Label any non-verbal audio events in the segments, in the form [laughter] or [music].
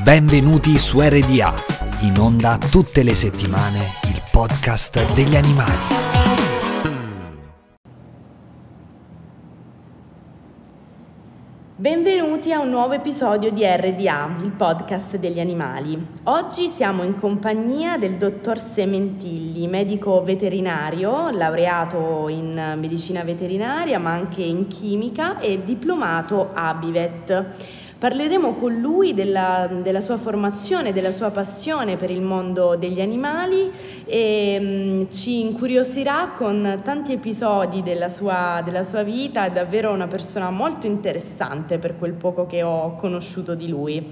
Benvenuti su RDA, in onda tutte le settimane il podcast degli animali. Benvenuti a un nuovo episodio di RDA, il podcast degli animali. Oggi siamo in compagnia del dottor Sementilli, medico veterinario, laureato in medicina veterinaria ma anche in chimica e diplomato ABIVET. Parleremo con lui della, della, sua formazione, della sua passione per il mondo degli animali e um, ci incuriosirà con tanti episodi della sua, della sua vita, è davvero una persona molto interessante per quel poco che ho conosciuto di lui.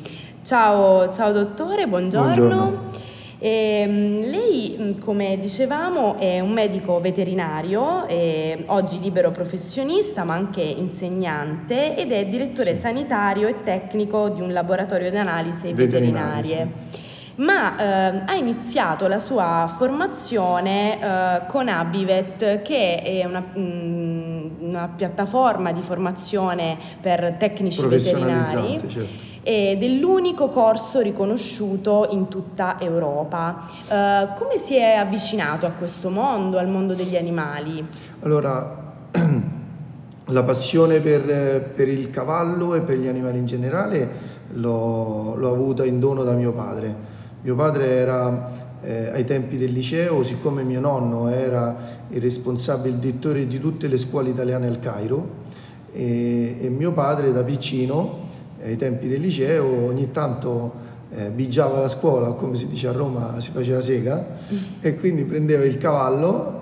Ciao, ciao dottore, buongiorno. buongiorno. E, ehm, lei, mm, come dicevamo, è un medico veterinario, oggi libero professionista ma anche insegnante ed è direttore sì. sanitario e tecnico di un laboratorio di analisi veterinarie. Sì. Ma eh, ha iniziato la sua formazione eh, con Abivet, che è una, mh, mm, una, piattaforma di formazione per tecnici veterinari. Certo ed è l'unico corso riconosciuto in tutta Europa. Uh, come si è avvicinato a questo mondo, al mondo degli animali? Allora, [clears throat] la passione per, per il cavallo e per gli animali in generale l'ho, l'ho avuta in dono da mio padre. Mio padre era eh, ai tempi del liceo, siccome mio nonno era il responsabile, il direttore di tutte le scuole italiane al Cairo e, e mio padre da piccino ai tempi del liceo ogni tanto eh, bigiava la scuola, come si dice a Roma, si faceva sega mm. e quindi prendeva il cavallo,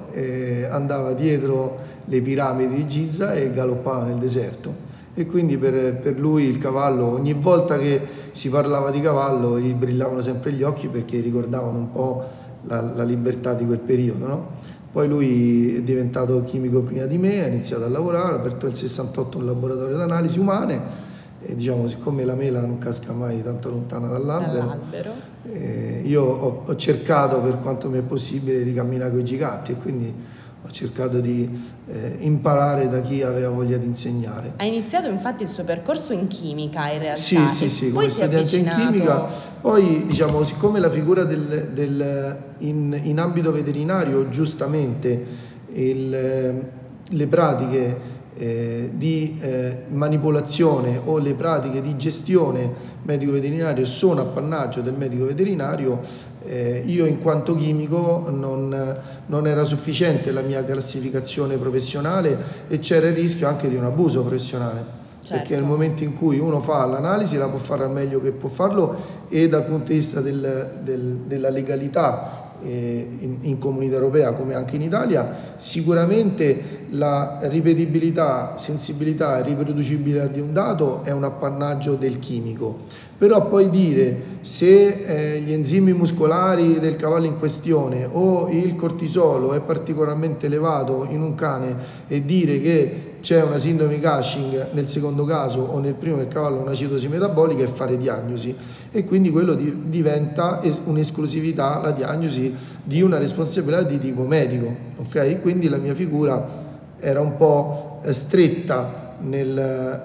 andava dietro le piramidi di Giza e galoppava nel deserto. E quindi per, per, lui il cavallo, ogni volta che si parlava di cavallo, gli brillavano sempre gli occhi perché ricordavano un po' la, la libertà di quel periodo. No? Poi lui è diventato chimico prima di me, ha iniziato a lavorare, ha aperto nel 68 un laboratorio di analisi umane e diciamo siccome la mela non casca mai tanto lontana dall'albero, dall'albero. Eh, io ho, ho, cercato per quanto mi è possibile di camminare con i giganti e quindi ho cercato di eh, imparare da chi aveva voglia di insegnare. Ha iniziato infatti il suo percorso in chimica in realtà. Sì, sì, sì, come studente in chimica. Poi diciamo, siccome la figura del, del, in, in, ambito veterinario giustamente il, le pratiche eh, di eh, manipolazione o le pratiche di gestione medico-veterinario sono appannaggio del medico veterinario, eh, io in quanto chimico non, non, era sufficiente la mia classificazione professionale e c'era il rischio anche di un abuso professionale. Certo. Perché nel momento in cui uno fa l'analisi la può fare al meglio che può farlo e dal punto di vista del, del, della legalità in, in comunità europea come anche in Italia, sicuramente la ripetibilità, sensibilità e riproducibilità di un dato è un appannaggio del chimico. Però poi dire se eh, gli enzimi muscolari del cavallo in questione o il cortisolo è particolarmente elevato in un cane e dire che c'è una sindrome Cushing nel secondo caso o nel primo del cavallo un'acidosi metabolica e fare diagnosi. E quindi quello di, diventa un'esclusività, la diagnosi di una responsabilità di tipo medico, ok? Quindi la mia figura era un po' eh, stretta nel,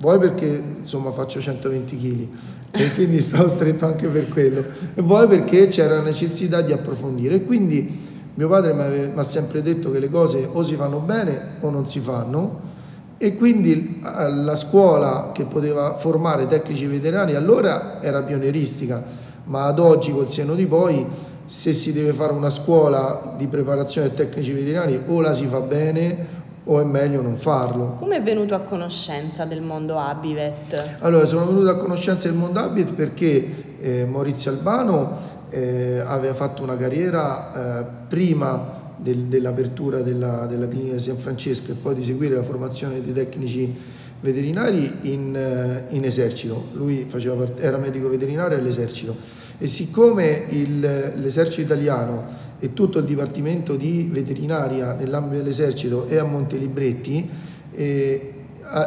vuoi perché insomma faccio 120 kg e quindi [laughs] stavo stretto anche per quello. E vuoi perché c'era necessità di approfondire. Quindi mio padre mi ha sempre detto che le cose o si fanno bene o non si fanno e quindi la scuola che poteva formare tecnici veterinari allora era pionieristica, ma ad oggi col seno di poi se si deve fare una scuola di preparazione tecnici veterinari o la si fa bene o è meglio non farlo. Come è venuto a conoscenza del mondo Abivet? Allora, sono venuto a conoscenza del mondo Abivet perché eh, Maurizio Albano eh, aveva fatto una carriera eh, prima del, dell'apertura della, della, clinica di San Francesco e poi di seguire la formazione dei tecnici veterinari in, eh, in esercito. Lui part- era medico veterinario all'esercito e siccome il, l'esercito italiano e tutto il dipartimento di veterinaria nell'ambito dell'esercito è a Montelibretti, eh,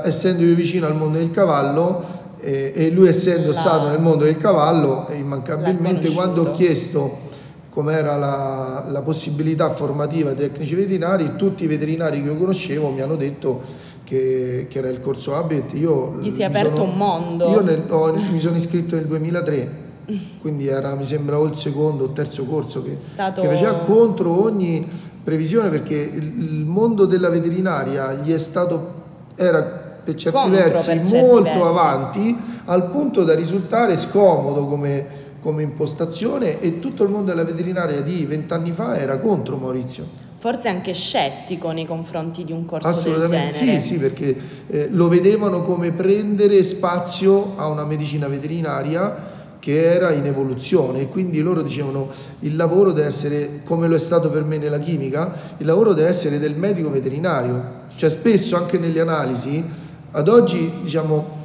essendo io vicino al mondo del cavallo eh, e lui essendo la... stato nel mondo del cavallo, immancabilmente quando ho chiesto com'era la, la possibilità formativa dei tecnici veterinari, tutti i veterinari che io conoscevo mi hanno detto che, che, era il corso Abit, io... Gli si è aperto sono, un mondo. Io nel, ho, mi sono iscritto nel 2003, quindi era, mi sembra, o il secondo o terzo corso che, Stato... che faceva contro ogni previsione perché il, il mondo della veterinaria gli è stato... era per certi Contro, versi per certi molto versi. avanti al punto da risultare scomodo come, come impostazione e tutto il mondo della veterinaria di vent'anni fa era contro Maurizio forse anche scettico nei confronti di un corso genere. Sì, sì, perché eh, lo vedevano come prendere spazio a una medicina veterinaria che era in evoluzione e quindi loro dicevano il lavoro deve essere, come lo è stato per me nella chimica, il lavoro deve essere del medico veterinario. Cioè spesso anche nelle analisi, ad oggi diciamo,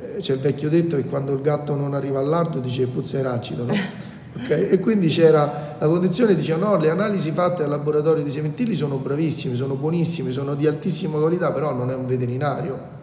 eh, c'è il vecchio detto che quando il gatto non arriva all'ardo dice puzza eracido, no? [laughs] Okay? E quindi c'era la condizione, diceva no, le analisi fatte al laboratorio di Sementilli sono bravissime, sono buonissime, sono di altissima qualità, però non è un veterinario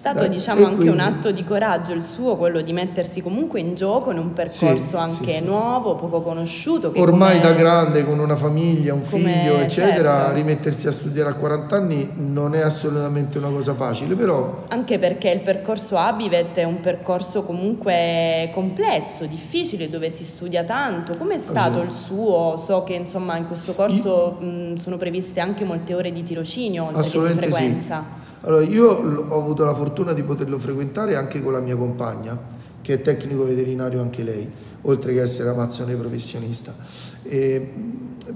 stato diciamo anche quindi... un atto di coraggio il suo, quello di mettersi comunque in gioco in un percorso sì, anche sì, sì. nuovo, poco conosciuto. Ormai da grande, con una famiglia, un figlio, eccetera, certo. rimettersi a studiare a 40 anni non è assolutamente una cosa facile, però... Anche perché il percorso Abivet è un percorso comunque complesso, difficile, dove si studia tanto. Com'è stato il suo? So che insomma in questo corso Io... mh, sono previste anche molte ore di tirocinio, oltre che di frequenza. Allora, io ho avuto la fortuna di poterlo frequentare anche con la mia compagna, che è tecnico veterinario anche lei, oltre che essere amazzone professionista. E,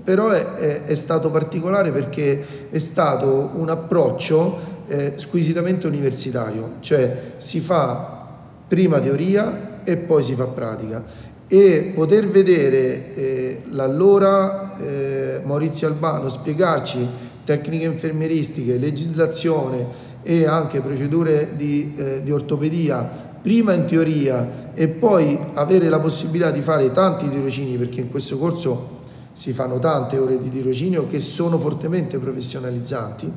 però è, è, è, stato particolare perché è stato un approccio eh, squisitamente universitario, cioè si fa prima teoria e poi si fa pratica e poter vedere eh, l'allora eh, Maurizio Albano spiegarci tecniche infermieristiche, legislazione e anche procedure di, eh, di ortopedia, prima in teoria e poi avere la possibilità di fare tanti tirocini, perché in questo corso si fanno tante ore di tirocinio che sono fortemente professionalizzanti,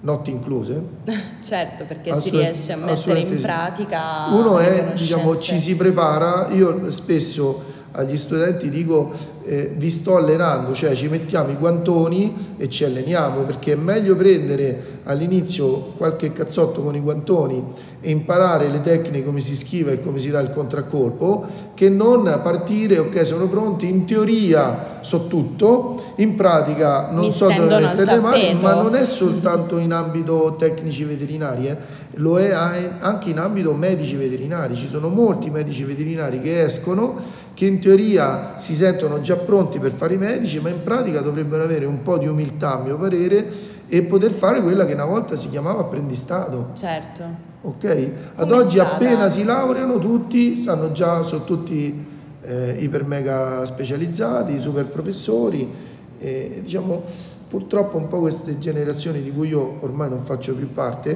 notti incluse. [laughs] Certo, perché si riesce a mettere in pratica. Uno è, diciamo, ci si prepara, io spesso agli studenti dico eh, vi sto allenando, cioè ci mettiamo i guantoni e ci alleniamo perché è meglio prendere all'inizio qualche cazzotto con i guantoni e imparare le tecniche come si schiva e come si dà il contraccolpo che non partire, ok sono pronti, in teoria so tutto, in pratica non Mi so dove mettere le mani, ma non è soltanto in ambito tecnici veterinari, eh, lo è anche in ambito medici veterinari, ci sono molti medici veterinari che escono che in teoria si sentono già pronti per fare i medici, ma in pratica dovrebbero avere un po' di umiltà, a mio parere, e poter fare quella che una volta si chiamava apprendistato. Certo. Ok? Ad Come oggi appena si laureano tutti, sanno già, sono tutti eh, iper mega specializzati, super professori, e diciamo purtroppo un po' queste generazioni di cui io ormai non faccio più parte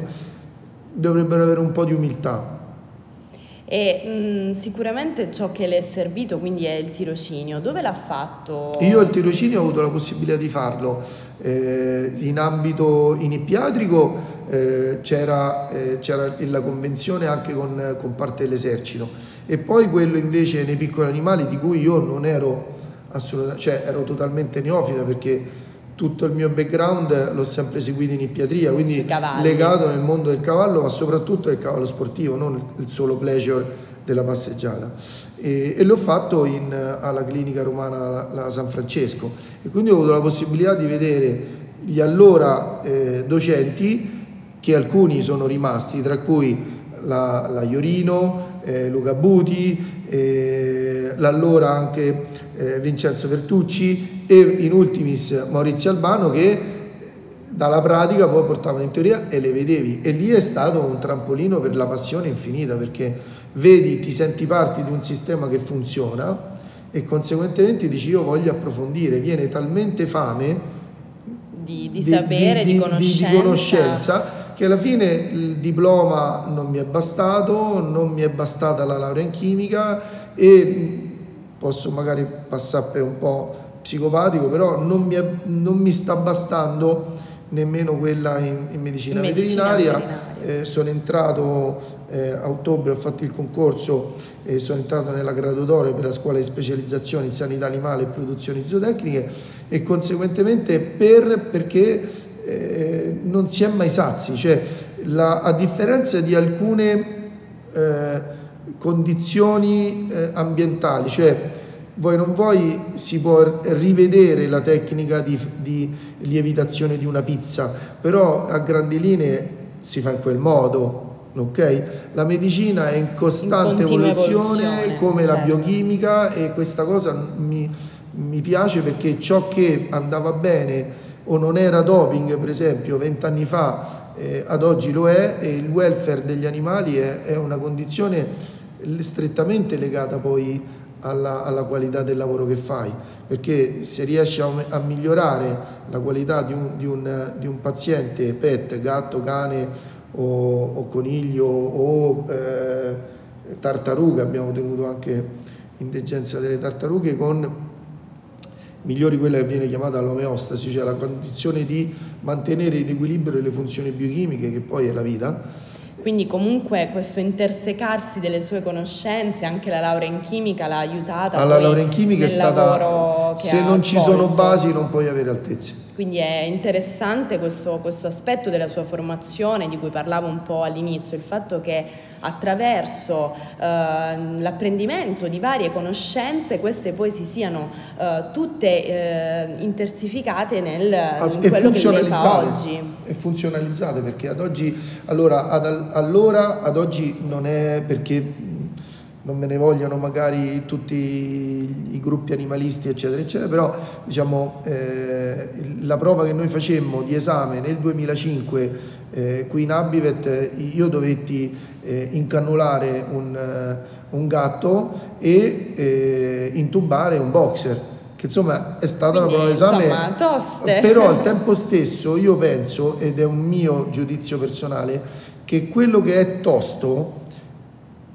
dovrebbero avere un po' di umiltà e mh, mm, sicuramente ciò che le è servito quindi è il tirocinio. Dove l'ha fatto? Io il tirocinio ho avuto la possibilità di farlo eh, in ambito inipiatrico, eh, c'era, eh, c'era, la convenzione anche con, con parte dell'esercito e poi quello invece nei piccoli animali di cui io non ero assolutamente, cioè ero totalmente neofita perché tutto il mio background l'ho sempre seguito in ippiatria, quindi legato nel mondo del cavallo, ma soprattutto del cavallo sportivo, non il solo pleasure della passeggiata. E, e l'ho fatto in, alla clinica romana la, la, San Francesco e quindi ho avuto la possibilità di vedere gli allora eh, docenti, che alcuni sono rimasti, tra cui la, la Iorino, eh, Luca Buti, eh, l'allora anche eh, Vincenzo Vertucci e in ultimis Maurizio Albano che eh, dalla pratica poi portavano in teoria e le vedevi e lì è stato un trampolino per la passione infinita perché vedi, ti senti parte di un sistema che funziona e conseguentemente dici io voglio approfondire, viene talmente fame di, di sapere, di, di, conoscenza. di conoscenza che alla fine il diploma non mi è bastato, non mi è bastata la laurea in chimica e posso magari passare per un po' psicopatico, però non mi, è, non mi sta bastando nemmeno quella in, in medicina, in veterinaria. veterinaria. Eh, sono entrato eh, a ottobre, ho fatto il concorso e sono entrato nella graduatoria per la scuola di specializzazione in sanità animale e produzioni zootecniche e conseguentemente per, perché eh, non si è mai sazi, cioè la, a differenza di alcune eh, condizioni eh, ambientali, cioè vuoi non vuoi si può rivedere la tecnica di, di lievitazione di una pizza, però a grandi linee si fa in quel modo, ok? La medicina è in costante in evoluzione, come certo. la biochimica e questa cosa mi, mi, piace perché ciò che andava bene o non era doping, per esempio, vent'anni fa, eh, ad oggi lo è e il welfare degli animali è, è una condizione strettamente legata poi alla, alla, qualità del lavoro che fai, perché se riesci a, a migliorare la qualità di un, di, un, di un, paziente pet, gatto, cane o, o coniglio o eh, tartaruga, abbiamo tenuto anche indigenza delle tartarughe con migliori quella che viene chiamata l'omeostasi, cioè la condizione di mantenere in equilibrio le funzioni biochimiche che poi è la vita. Quindi comunque questo intersecarsi delle sue conoscenze, anche la laurea in chimica l'ha aiutata. Alla laurea in chimica è stata... Se non ci sono basi non puoi avere altezze. Quindi è interessante questo, questo, aspetto della sua formazione di cui parlavo un po' all'inizio, il fatto che attraverso eh, l'apprendimento di varie conoscenze queste poi si siano eh, tutte eh, intersificate nel, ah, in quello che lei fa oggi. E funzionalizzate perché ad oggi, allora, ad, allora, ad oggi non è perché non me ne vogliono magari tutti i gruppi animalisti eccetera eccetera però diciamo eh, la prova che noi facemmo di esame nel 2005 eh, qui in Abivet io dovetti eh, incannulare un, uh, un, gatto e eh, intubare un boxer che insomma è stata Quindi, una prova d'esame toste. però al tempo stesso io penso ed è un mio giudizio personale che quello che è tosto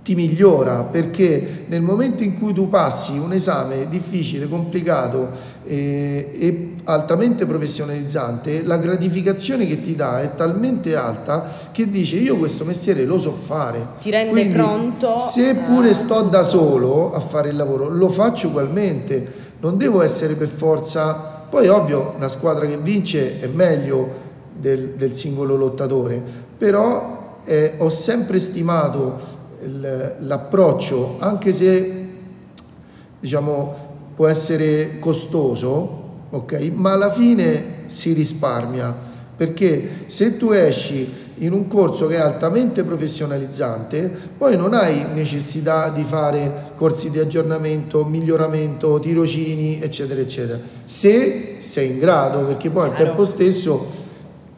ti migliora perché nel momento in cui tu passi un esame difficile, complicato e, e, altamente professionalizzante, la gratificazione che ti dà è talmente alta che dice io questo mestiere lo so fare. Ti rende Quindi, pronto. Se pure sto da solo a fare il lavoro, lo faccio ugualmente, non devo essere per forza... Poi ovvio una squadra che vince è meglio del, del singolo lottatore, però eh, ho sempre stimato l'approccio, anche se diciamo, può essere costoso, okay, ma alla fine si risparmia, perché se tu esci in un corso che è altamente professionalizzante, poi non hai necessità di fare corsi di aggiornamento, miglioramento, tirocini, eccetera, eccetera. Se sei in grado, perché poi al tempo stesso,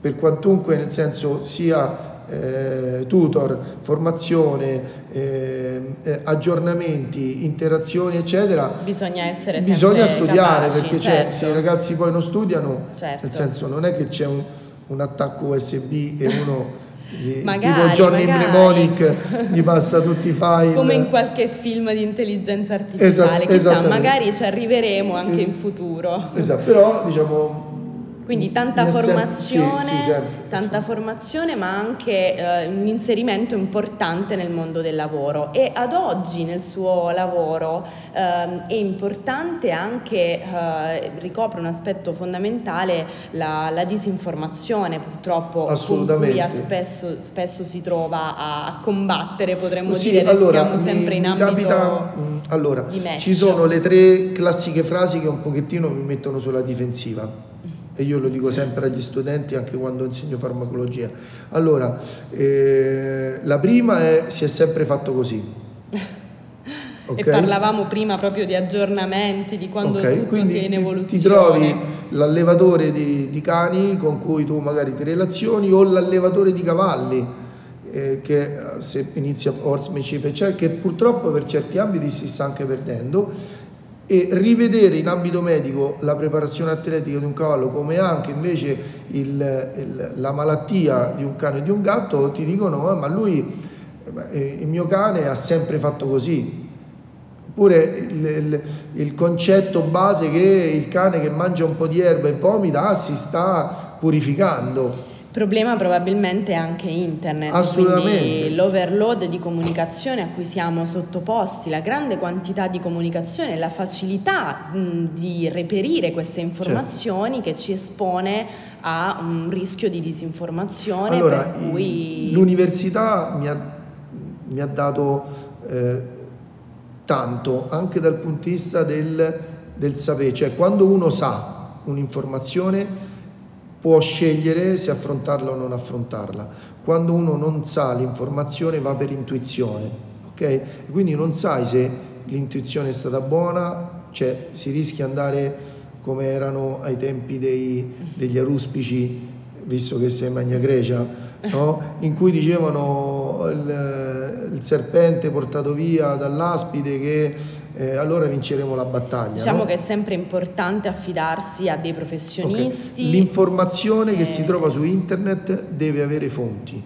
per quantunque nel senso sia eh, tutor, formazione, eh, eh, aggiornamenti, interazioni, eccetera. Bisogna essere Bisogna studiare capaci, perché certo. se i ragazzi poi non studiano, certo. nel senso non è che c'è un, un attacco USB e uno [laughs] magari, tipo Johnny magari. Mnemonic gli passa tutti i file come in qualche film di intelligenza artificiale Esat- chissà magari ci arriveremo anche in futuro esatto però diciamo quindi tanta formazione, sì, sì, tanta formazione, ma anche eh, un inserimento importante nel mondo del lavoro. E ad oggi nel suo lavoro eh, è importante anche, eh, ricopre un aspetto fondamentale, la, la disinformazione, purtroppo con cui spesso, spesso, si trova a, a combattere, potremmo sì, dire, allora, siamo sempre in ambito capita, mm, allora, Ci sono le tre classiche frasi che un pochettino mi mettono sulla difensiva e io lo dico sempre agli studenti anche quando insegno farmacologia. Allora, eh, la prima è si è sempre fatto così. [laughs] Okay. E parlavamo prima proprio di aggiornamenti, di quando okay. tutto Quindi sia in evoluzione. Ti, ti trovi l'allevatore di, di, cani con cui tu magari ti relazioni o l'allevatore di cavalli eh, che eh, se inizia horsemanship eccetera, che purtroppo per certi ambiti si sta anche perdendo e rivedere in ambito medico la preparazione atletica di un cavallo come anche invece il, il, la malattia di un cane e di un gatto ti dicono oh, ma lui eh, il mio cane ha sempre fatto così. Oppure il, il, il, concetto base che il cane che mangia un po' di erba e vomita ah, si sta purificando problema probabilmente è anche internet, Assolutamente. l'overload di comunicazione a cui siamo sottoposti, la grande quantità di comunicazione, la facilità mh, di reperire queste informazioni certo. che ci espone a un rischio di disinformazione. Allora, cui... l'università mi ha, mi ha dato eh, tanto anche dal punto di vista del, del sapere, cioè quando uno sa un'informazione può scegliere se affrontarla o non affrontarla. Quando uno non sa l'informazione va per intuizione, ok? Quindi non sai se l'intuizione è stata buona, cioè si rischia di andare come erano ai tempi dei, degli aruspici, visto che sei Magna Grecia, no? in cui dicevano il, il serpente portato via dall'aspide che eh, allora vinceremo la battaglia. Diciamo no? che è sempre importante affidarsi a dei professionisti. Okay. L'informazione eh... che si trova su internet deve avere fonti.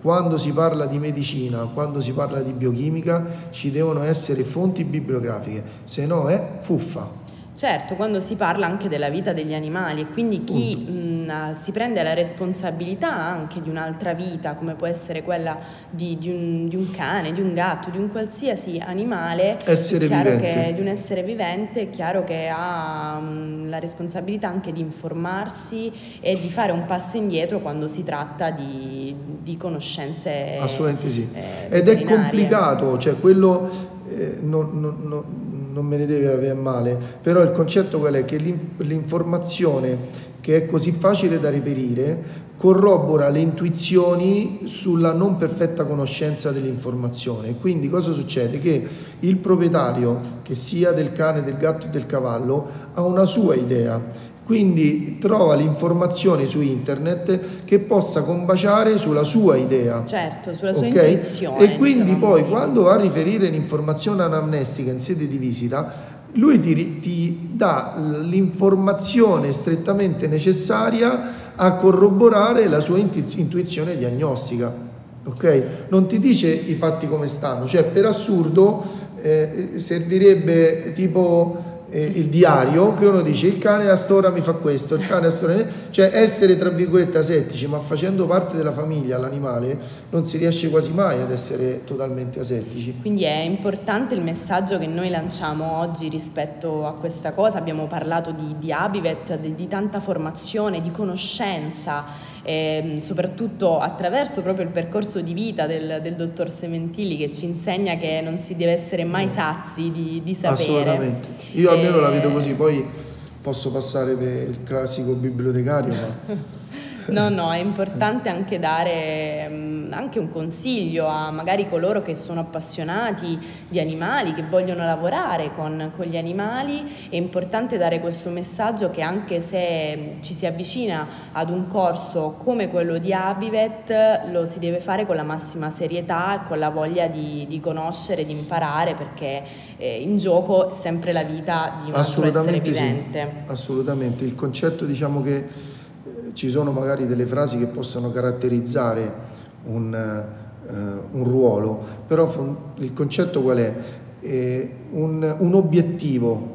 Quando si parla di medicina, quando si parla di biochimica, ci devono essere fonti bibliografiche, se no è fuffa. Certo, quando si parla anche della vita degli animali e quindi chi mh, si prende la responsabilità anche di un'altra vita, come può essere quella di, di, un, di un, cane, di un gatto, di un qualsiasi animale, essere vivente. Che, di un essere vivente, è chiaro che ha mh, la responsabilità anche di informarsi e di fare un passo indietro quando si tratta di, di conoscenze. Assolutamente sì. Eh, Ed è complicato, cioè quello eh, non, non, non non me ne deve avere male, però il concetto qual è? Che l'informazione che è così facile da reperire corrobora le intuizioni sulla non perfetta conoscenza dell'informazione. Quindi cosa succede? Che il proprietario, che sia del cane, del gatto e del cavallo, ha una sua idea quindi trova l'informazione su internet che possa combaciare sulla sua idea. Certo, sulla sua okay? intuizione. E quindi diciamo poi quando va a riferire l'informazione anamnestica in sede di visita, lui ti, ti dà l'informazione strettamente necessaria a corroborare la sua intuizione diagnostica. Okay? Non ti dice i fatti come stanno, cioè per assurdo eh, servirebbe tipo eh, il diario che uno dice il cane a st'ora mi fa questo, il cane a st'ora cioè essere tra virgolette asettici ma facendo parte della famiglia l'animale non si riesce quasi mai ad essere totalmente asettici. Quindi è importante il messaggio che noi lanciamo oggi rispetto a questa cosa, abbiamo parlato di, di Abivet, di, di tanta formazione, di conoscenza eh, soprattutto attraverso proprio il percorso di vita del, del, dottor Sementilli che ci insegna che non si deve essere mai sazi di, di sapere. Assolutamente, io almeno la vedo così, poi posso passare per il classico bibliotecario, ma... No, no, è importante anche dare mm, anche un consiglio a magari coloro che sono appassionati di animali, che vogliono lavorare con, con, gli animali, è importante dare questo messaggio che anche se ci si avvicina ad un corso come quello di Abivet, lo si deve fare con la massima serietà e con la voglia di, di conoscere, di imparare, perché eh, in gioco è sempre la vita di un altro essere vivente. Sì, assolutamente, il concetto diciamo che ci sono magari delle frasi che possono caratterizzare un, eh, un ruolo, però il concetto qual è? Eh, un, un, obiettivo,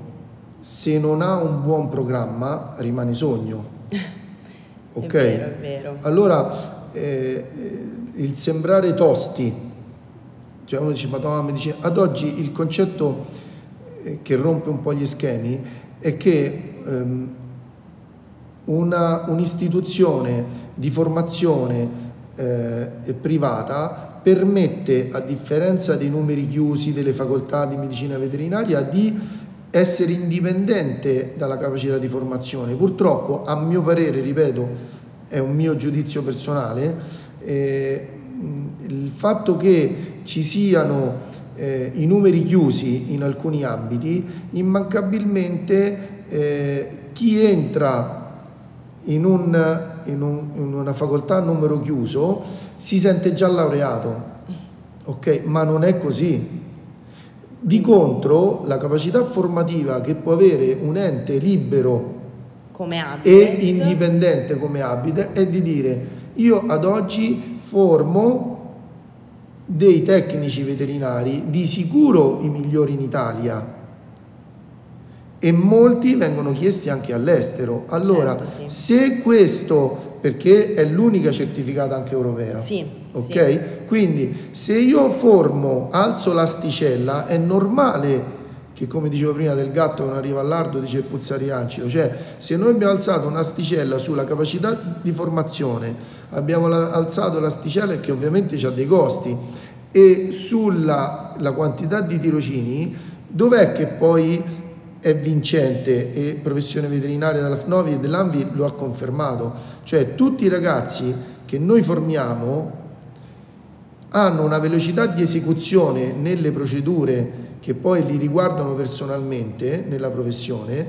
se non ha un buon programma, rimane sogno. [laughs] Ok? È vero, è vero. Allora, eh, il sembrare tosti, cioè uno dice, ma mi dice, ad oggi il concetto eh, che rompe un po' gli schemi è che ehm, una, un'istituzione di formazione eh, privata permette, a differenza dei numeri chiusi delle facoltà di medicina veterinaria, di essere indipendente dalla capacità di formazione. Purtroppo, a mio parere, ripeto, è un mio giudizio personale, eh, il fatto che ci siano eh, i numeri chiusi in alcuni ambiti, immancabilmente eh, chi entra in, un, in, un, in una facoltà a numero chiuso si sente già laureato, ok? Ma non è così. Di contro, la capacità formativa che può avere un ente libero e indipendente come Abit è di dire io ad oggi formo dei tecnici veterinari di sicuro i migliori in Italia e molti vengono chiesti anche all'estero. Allora, certo, sì. se questo perché è l'unica certificata anche europea. Sì. Ok? Sì. Quindi se io formo, alzo l'asticella, è normale che come dicevo prima del gatto non arriva all'ardo dice puzzare acido, cioè se noi abbiamo alzato un'asticella sulla capacità di formazione, abbiamo alzato l'asticella che ovviamente ha dei costi e sulla quantità di tirocini, dov'è che poi è vincente e professione veterinaria della FNOVI e dell'ANVI lo ha confermato, cioè tutti i ragazzi che noi formiamo hanno una velocità di esecuzione nelle procedure che poi li riguardano personalmente nella professione,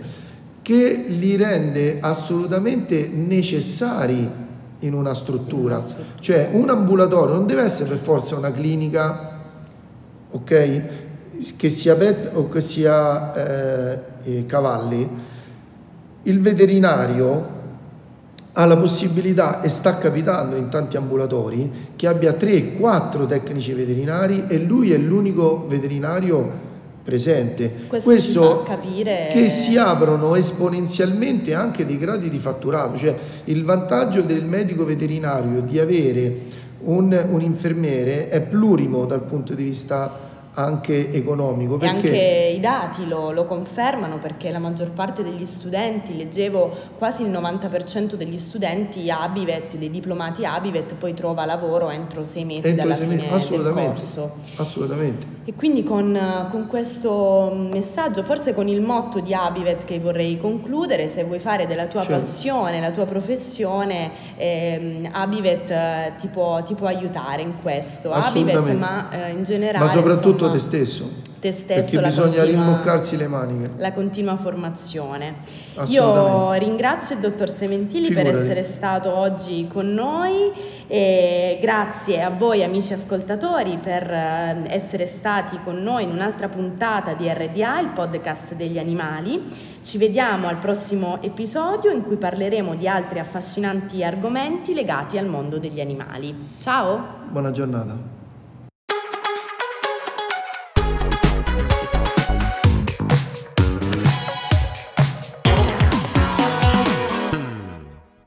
che li rende assolutamente necessari in una struttura. Cioè un ambulatorio non deve essere per forza una clinica, ok? Che sia pet o che sia eh, cavalli. Il veterinario ha la possibilità e sta capitando in tanti ambulatori che abbia 3-4 tecnici veterinari e lui è l'unico veterinario presente. Questo, Questo capire... che si aprono esponenzialmente anche dei gradi di fatturato, cioè il vantaggio del medico veterinario di avere un, un infermiere è plurimo dal punto di vista anche economico. Perché... E anche i dati lo, lo, confermano perché la maggior parte degli studenti, leggevo quasi il 90% degli studenti Abivet, dei diplomati Abivet, poi trova lavoro entro sei mesi entro dalla sei fine mesi. Assolutamente. del corso. Assolutamente. E quindi con, con, questo messaggio, forse con il motto di Abivet che vorrei concludere, se vuoi fare della tua certo. passione, la tua professione, ehm, Abivet ti può, ti può, aiutare in questo. Abivet, ma eh, in generale... Ma soprattutto insomma, te stesso. Te stesso. Perché bisogna continua, rimboccarsi le maniche. La continua formazione. Io ringrazio il dottor Sementili Figurati. per essere stato oggi con noi e grazie a voi amici ascoltatori per eh, essere stati con noi in un'altra puntata di RDA, il podcast degli animali. Ci vediamo al prossimo episodio in cui parleremo di altri affascinanti argomenti legati al mondo degli animali. Ciao! Buona giornata.